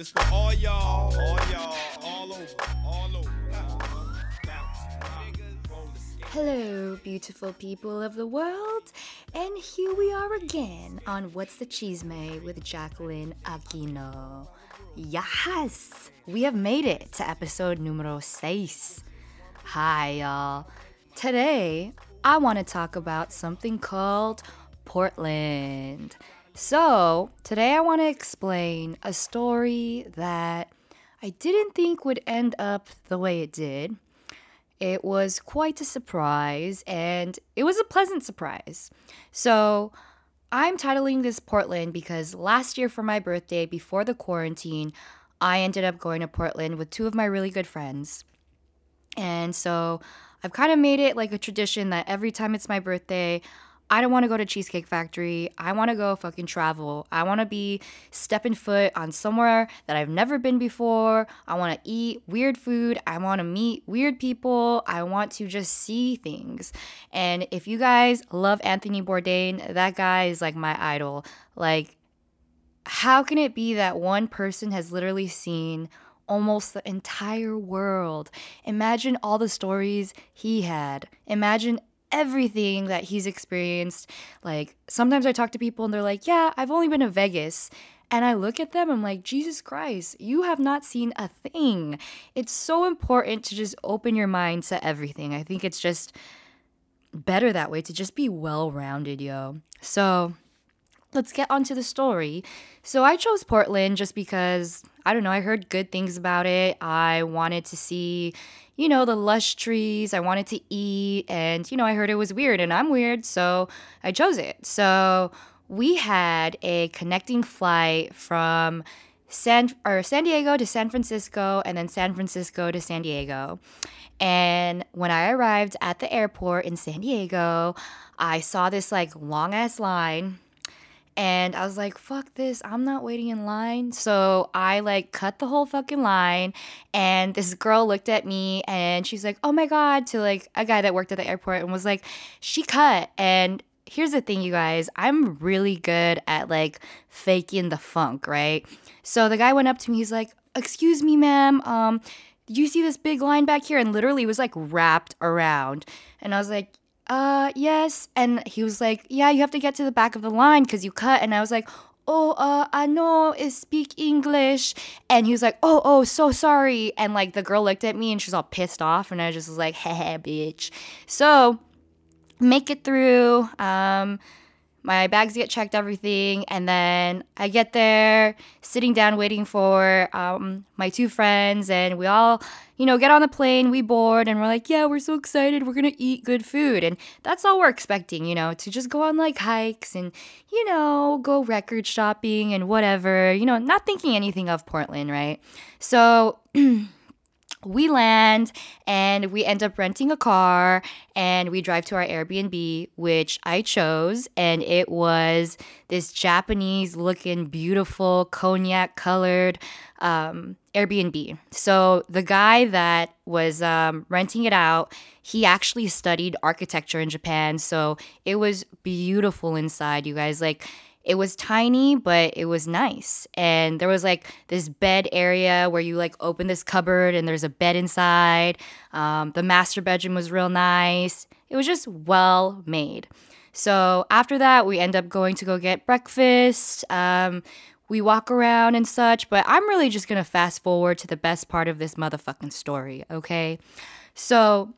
This for all y'all, all y'all, all over, all over. Hello, beautiful people of the world, and here we are again on What's the Chisme with Jacqueline Aquino. Yes, we have made it to episode numero seis. Hi, y'all. Today, I want to talk about something called Portland. So, today I want to explain a story that I didn't think would end up the way it did. It was quite a surprise, and it was a pleasant surprise. So, I'm titling this Portland because last year for my birthday, before the quarantine, I ended up going to Portland with two of my really good friends. And so I've kind of made it like a tradition that every time it's my birthday, I don't want to go to Cheesecake Factory. I want to go fucking travel. I want to be stepping foot on somewhere that I've never been before. I want to eat weird food. I want to meet weird people. I want to just see things. And if you guys love Anthony Bourdain, that guy is like my idol. Like, how can it be that one person has literally seen almost the entire world? Imagine all the stories he had. Imagine everything that he's experienced. Like, sometimes I talk to people and they're like, Yeah, I've only been to Vegas. And I look at them, I'm like, Jesus Christ, you have not seen a thing. It's so important to just open your mind to everything. I think it's just better that way to just be well rounded, yo. So, let's get onto the story. So I chose Portland just because I don't know, I heard good things about it. I wanted to see, you know, the lush trees. I wanted to eat and you know, I heard it was weird and I'm weird, so I chose it. So we had a connecting flight from San or San Diego to San Francisco and then San Francisco to San Diego. And when I arrived at the airport in San Diego, I saw this like long ass line and I was like, fuck this, I'm not waiting in line. So I like cut the whole fucking line. And this girl looked at me and she's like, oh my God, to like a guy that worked at the airport and was like, she cut. And here's the thing, you guys, I'm really good at like faking the funk, right? So the guy went up to me, he's like, excuse me, ma'am, um, you see this big line back here? And literally was like wrapped around. And I was like, uh, yes. And he was like, yeah, you have to get to the back of the line because you cut. And I was like, oh, uh, I know is speak English. And he was like, oh, oh, so sorry. And like the girl looked at me and she's all pissed off. And I just was like, heh, bitch. So make it through. Um, my bags get checked, everything, and then I get there, sitting down, waiting for um, my two friends, and we all, you know, get on the plane. We board, and we're like, yeah, we're so excited. We're gonna eat good food, and that's all we're expecting, you know, to just go on like hikes and, you know, go record shopping and whatever, you know, not thinking anything of Portland, right? So. we land and we end up renting a car and we drive to our Airbnb, which I chose. And it was this Japanese looking, beautiful, cognac colored um, Airbnb. So the guy that was um, renting it out, he actually studied architecture in Japan. So it was beautiful inside, you guys. Like, it was tiny, but it was nice. And there was like this bed area where you like open this cupboard and there's a bed inside. Um, the master bedroom was real nice. It was just well made. So after that, we end up going to go get breakfast. Um, we walk around and such, but I'm really just gonna fast forward to the best part of this motherfucking story, okay? So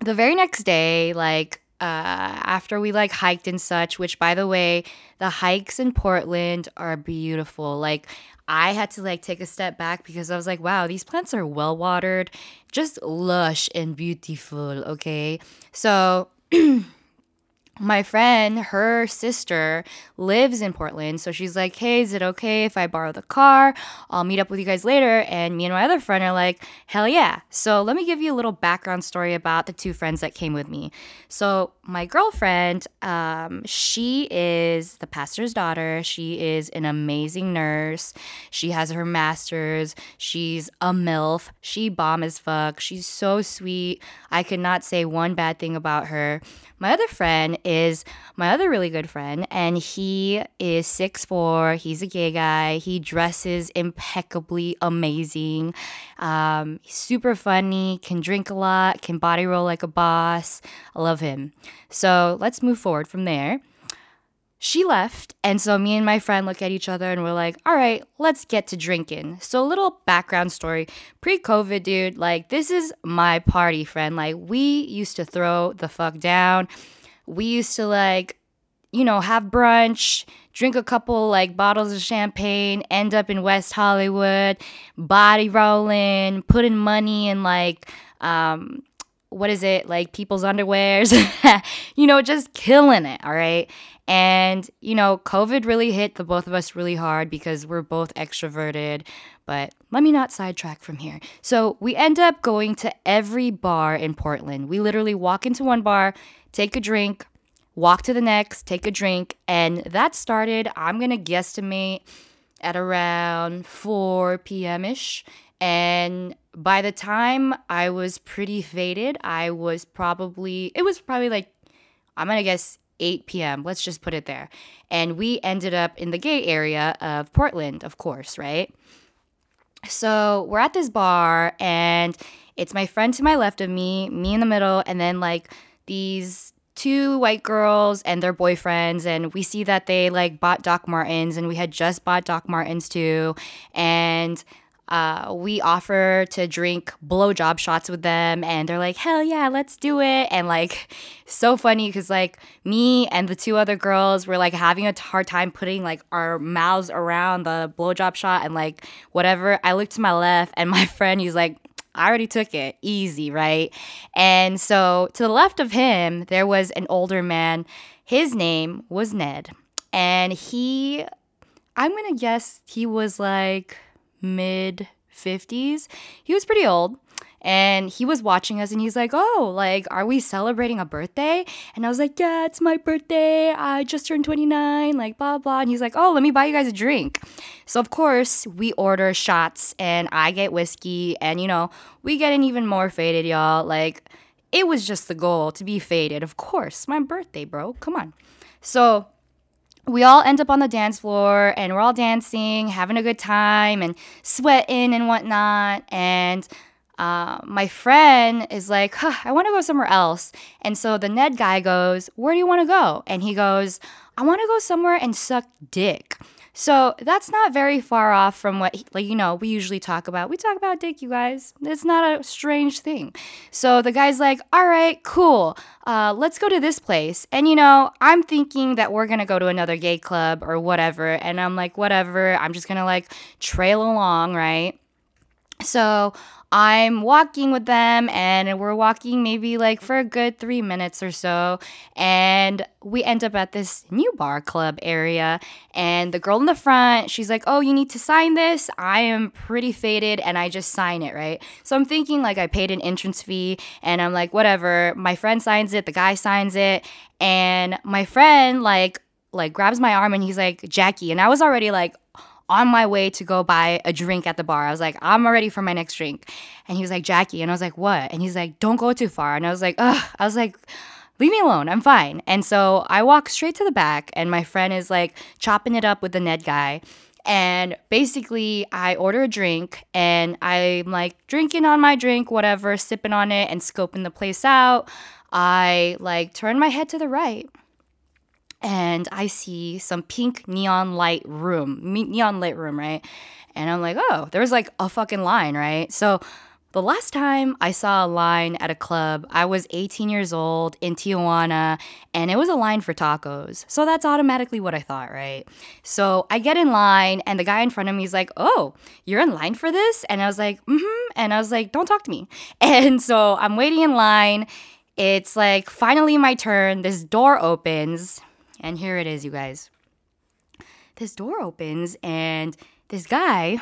the very next day, like uh, after we like hiked and such, which by the way, the hikes in Portland are beautiful. Like, I had to like take a step back because I was like, wow, these plants are well watered, just lush and beautiful. Okay. So, my friend, her sister lives in Portland. So she's like, hey, is it okay if I borrow the car? I'll meet up with you guys later. And me and my other friend are like, hell yeah. So let me give you a little background story about the two friends that came with me. So my girlfriend, um, she is the pastor's daughter. She is an amazing nurse. She has her master's. She's a MILF. She bomb as fuck. She's so sweet. I could not say one bad thing about her. My other friend is my other really good friend, and he is 6'4. He's a gay guy. He dresses impeccably amazing. Um, super funny, can drink a lot, can body roll like a boss. I love him. So let's move forward from there she left. And so me and my friend look at each other and we're like, all right, let's get to drinking. So, a little background story pre COVID, dude, like, this is my party friend. Like, we used to throw the fuck down. We used to, like, you know, have brunch, drink a couple like bottles of champagne, end up in West Hollywood, body rolling, putting money in like um what is it like people's underwears you know just killing it all right and, you know, COVID really hit the both of us really hard because we're both extroverted. But let me not sidetrack from here. So we end up going to every bar in Portland. We literally walk into one bar, take a drink, walk to the next, take a drink. And that started, I'm going to guesstimate, at around 4 p.m. ish. And by the time I was pretty faded, I was probably, it was probably like, I'm going to guess 8 p.m. Let's just put it there. And we ended up in the gay area of Portland, of course, right? So we're at this bar, and it's my friend to my left of me, me in the middle, and then like these two white girls and their boyfriends and we see that they like bought Doc Martens and we had just bought Doc Martens too and uh, we offer to drink blowjob shots with them, and they're like, hell yeah, let's do it. And like, so funny because like me and the two other girls were like having a hard time putting like our mouths around the blowjob shot and like whatever. I looked to my left, and my friend, he's like, I already took it. Easy, right? And so to the left of him, there was an older man. His name was Ned. And he, I'm going to guess he was like mid 50s. He was pretty old and he was watching us and he's like, Oh, like, are we celebrating a birthday? And I was like, Yeah, it's my birthday. I just turned 29, like, blah, blah. And he's like, Oh, let me buy you guys a drink. So, of course, we order shots and I get whiskey and, you know, we getting even more faded, y'all. Like, it was just the goal to be faded. Of course, my birthday, bro. Come on. So, we all end up on the dance floor and we're all dancing, having a good time and sweating and whatnot. And uh, my friend is like, huh, I want to go somewhere else. And so the Ned guy goes, Where do you want to go? And he goes, I want to go somewhere and suck dick. So that's not very far off from what, like, you know, we usually talk about. We talk about dick, you guys. It's not a strange thing. So the guy's like, all right, cool. Uh, let's go to this place. And, you know, I'm thinking that we're going to go to another gay club or whatever. And I'm like, whatever. I'm just going to like trail along, right? So I'm walking with them and we're walking maybe like for a good three minutes or so. And we end up at this new bar club area. And the girl in the front, she's like, Oh, you need to sign this. I am pretty faded and I just sign it, right? So I'm thinking like I paid an entrance fee and I'm like, whatever. My friend signs it, the guy signs it. And my friend, like, like grabs my arm and he's like, Jackie. And I was already like, on my way to go buy a drink at the bar. I was like, I'm ready for my next drink. And he was like, Jackie. And I was like, what? And he's like, don't go too far. And I was like, ugh. I was like, leave me alone. I'm fine. And so I walk straight to the back, and my friend is like chopping it up with the Ned guy. And basically, I order a drink and I'm like drinking on my drink, whatever, sipping on it and scoping the place out. I like turn my head to the right and I see some pink neon light room, neon lit room, right? And I'm like, oh, there's like a fucking line, right? So the last time I saw a line at a club, I was 18 years old in Tijuana, and it was a line for tacos. So that's automatically what I thought, right? So I get in line, and the guy in front of me is like, Oh, you're in line for this? And I was like, Mm hmm. And I was like, Don't talk to me. And so I'm waiting in line. It's like finally my turn. This door opens. And here it is, you guys. This door opens, and this guy,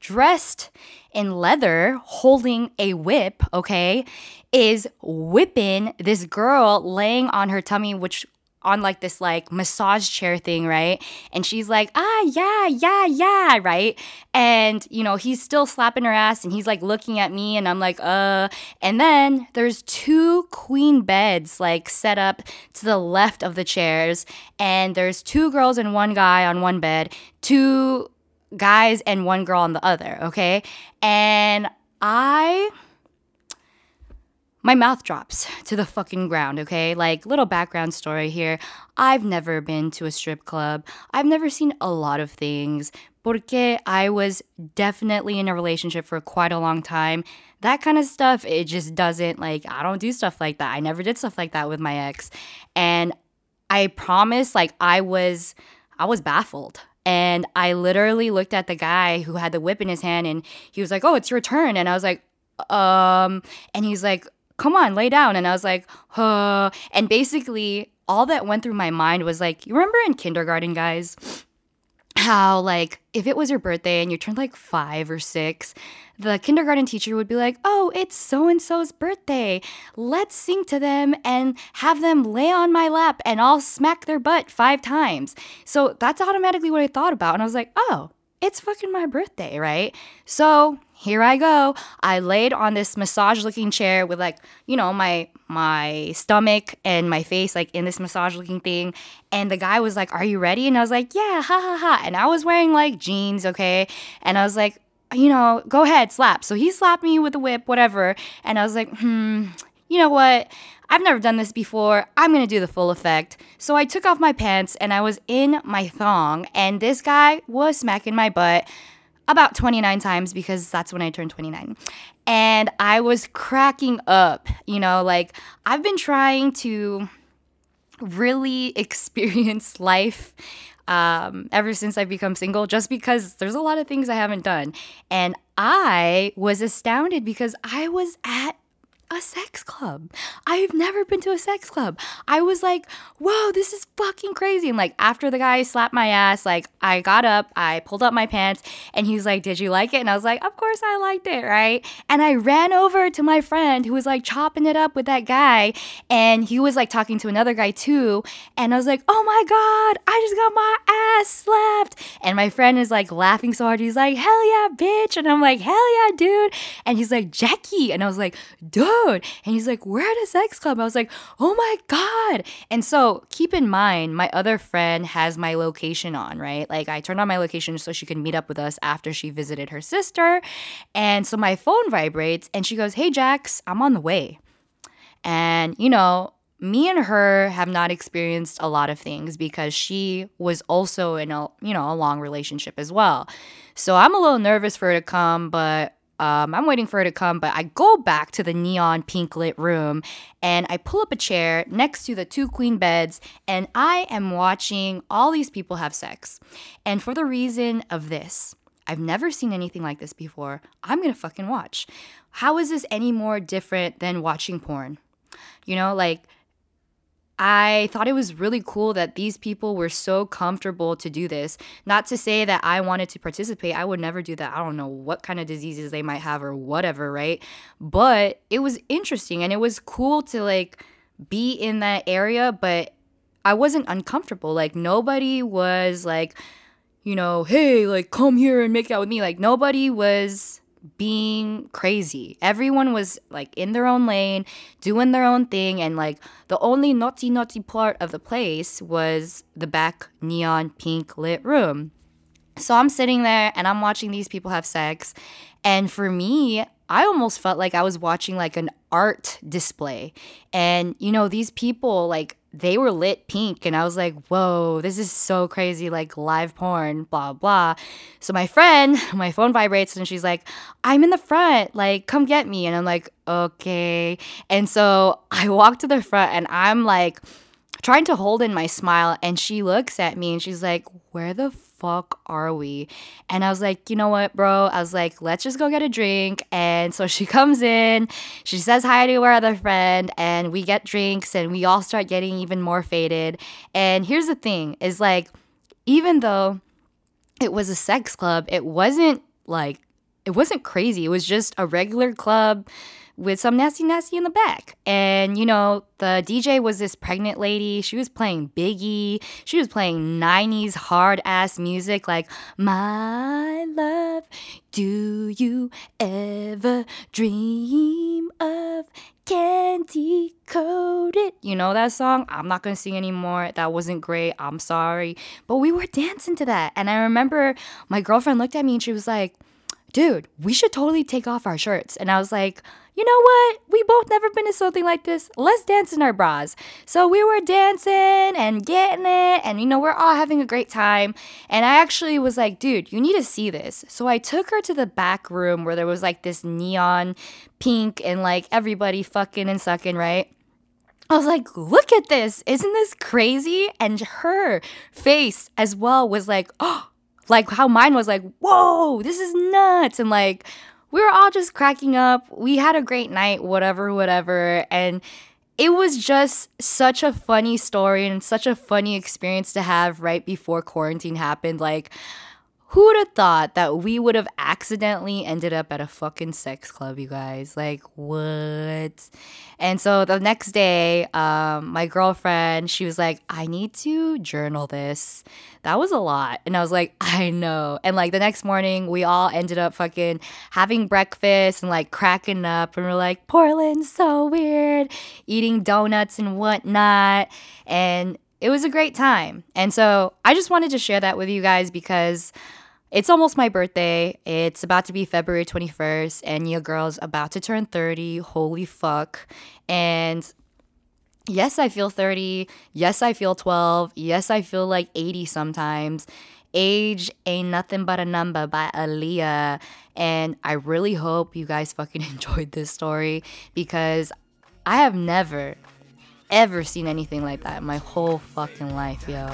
dressed in leather, holding a whip, okay, is whipping this girl laying on her tummy, which on like this like massage chair thing, right? And she's like, ah, yeah, yeah, yeah, right? And, you know, he's still slapping her ass and he's like looking at me and I'm like, uh. And then there's two queen beds like set up to the left of the chairs. And there's two girls and one guy on one bed, two guys and one girl on the other, okay? And I my mouth drops to the fucking ground, okay? Like, little background story here. I've never been to a strip club. I've never seen a lot of things. Porque I was definitely in a relationship for quite a long time. That kind of stuff, it just doesn't, like, I don't do stuff like that. I never did stuff like that with my ex. And I promise, like, I was, I was baffled. And I literally looked at the guy who had the whip in his hand and he was like, oh, it's your turn. And I was like, um, and he's like, come on, lay down. And I was like, huh. And basically, all that went through my mind was like, you remember in kindergarten, guys? How, like, if it was your birthday and you turned like five or six, the kindergarten teacher would be like, Oh, it's so and so's birthday. Let's sing to them and have them lay on my lap and I'll smack their butt five times. So that's automatically what I thought about. And I was like, Oh, it's fucking my birthday, right? So here I go. I laid on this massage looking chair with like, you know, my my stomach and my face like in this massage looking thing. And the guy was like, Are you ready? And I was like, Yeah, ha ha ha. And I was wearing like jeans, okay? And I was like, you know, go ahead, slap. So he slapped me with a whip, whatever. And I was like, hmm, you know what? I've never done this before. I'm gonna do the full effect. So I took off my pants and I was in my thong, and this guy was smacking my butt about 29 times because that's when I turned 29. And I was cracking up, you know, like I've been trying to really experience life um, ever since I've become single, just because there's a lot of things I haven't done. And I was astounded because I was at a sex club. I've never been to a sex club. I was like, whoa, this is fucking crazy. And like after the guy slapped my ass, like I got up, I pulled up my pants, and he was like, Did you like it? And I was like, Of course I liked it, right? And I ran over to my friend who was like chopping it up with that guy, and he was like talking to another guy too. And I was like, Oh my god, I just got my ass slapped. And my friend is like laughing so hard. He's like, Hell yeah, bitch. And I'm like, Hell yeah, dude. And he's like, Jackie. And I was like, Dude And he's like, we're at a sex club. I was like, oh my God. And so keep in mind, my other friend has my location on, right? Like I turned on my location so she could meet up with us after she visited her sister. And so my phone vibrates and she goes, hey, Jax, I'm on the way. And, you know, me and her have not experienced a lot of things because she was also in a you know a long relationship as well so i'm a little nervous for her to come but um, I'm waiting for her to come, but I go back to the neon pink lit room and I pull up a chair next to the two queen beds and I am watching all these people have sex. And for the reason of this, I've never seen anything like this before. I'm gonna fucking watch. How is this any more different than watching porn? You know, like, I thought it was really cool that these people were so comfortable to do this. Not to say that I wanted to participate, I would never do that. I don't know what kind of diseases they might have or whatever, right? But it was interesting and it was cool to like be in that area, but I wasn't uncomfortable. Like, nobody was like, you know, hey, like, come here and make out with me. Like, nobody was being crazy. Everyone was like in their own lane, doing their own thing, and like the only naughty naughty part of the place was the back neon pink lit room. So I'm sitting there and I'm watching these people have sex. And for me, I almost felt like I was watching like an art display. And, you know, these people, like, they were lit pink and I was like, whoa, this is so crazy, like live porn, blah, blah. So my friend, my phone vibrates and she's like, I'm in the front, like, come get me. And I'm like, okay. And so I walk to the front and I'm like trying to hold in my smile and she looks at me and she's like, where the fuck are we? And I was like, you know what, bro? I was like, let's just go get a drink. And so she comes in, she says hi to our other friend, and we get drinks and we all start getting even more faded. And here's the thing is like, even though it was a sex club, it wasn't like, it wasn't crazy. It was just a regular club with some nasty nasty in the back. And you know, the DJ was this pregnant lady. She was playing Biggie. She was playing 90s hard ass music like My love, do you ever dream of candy coated? You know that song? I'm not gonna sing anymore. That wasn't great. I'm sorry. But we were dancing to that. And I remember my girlfriend looked at me and she was like, dude, we should totally take off our shirts. And I was like, you know what? We both never been to something like this. Let's dance in our bras. So we were dancing and getting it, and you know, we're all having a great time. And I actually was like, dude, you need to see this. So I took her to the back room where there was like this neon pink and like everybody fucking and sucking, right? I was like, look at this. Isn't this crazy? And her face as well was like, oh, like how mine was like, whoa, this is nuts. And like, we were all just cracking up. We had a great night, whatever, whatever. And it was just such a funny story and such a funny experience to have right before quarantine happened. Like, who would have thought that we would have accidentally ended up at a fucking sex club, you guys? Like, what? And so the next day, um, my girlfriend, she was like, I need to journal this. That was a lot. And I was like, I know. And like the next morning, we all ended up fucking having breakfast and like cracking up. And we're like, Portland's so weird, eating donuts and whatnot. And it was a great time. And so I just wanted to share that with you guys because it's almost my birthday. It's about to be February 21st, and your girl's about to turn 30. Holy fuck. And yes, I feel 30. Yes, I feel 12. Yes, I feel like 80 sometimes. Age ain't nothing but a number by Aaliyah. And I really hope you guys fucking enjoyed this story because I have never, ever seen anything like that in my whole fucking life, yo.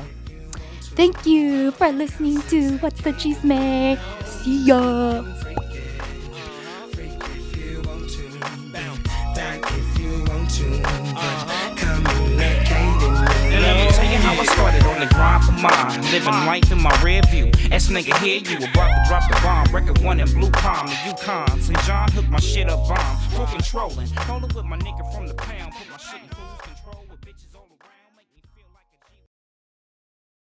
Thank you for listening to What's the Chisme. See ya. How I started on the grind for mine. Living life in my rear view. Nigga here, you about to drop the bomb. Record one in Blue Palm, the Yukon. St. John hooked my shit up bomb. Full controlling. Rolling with my nigga from the pound.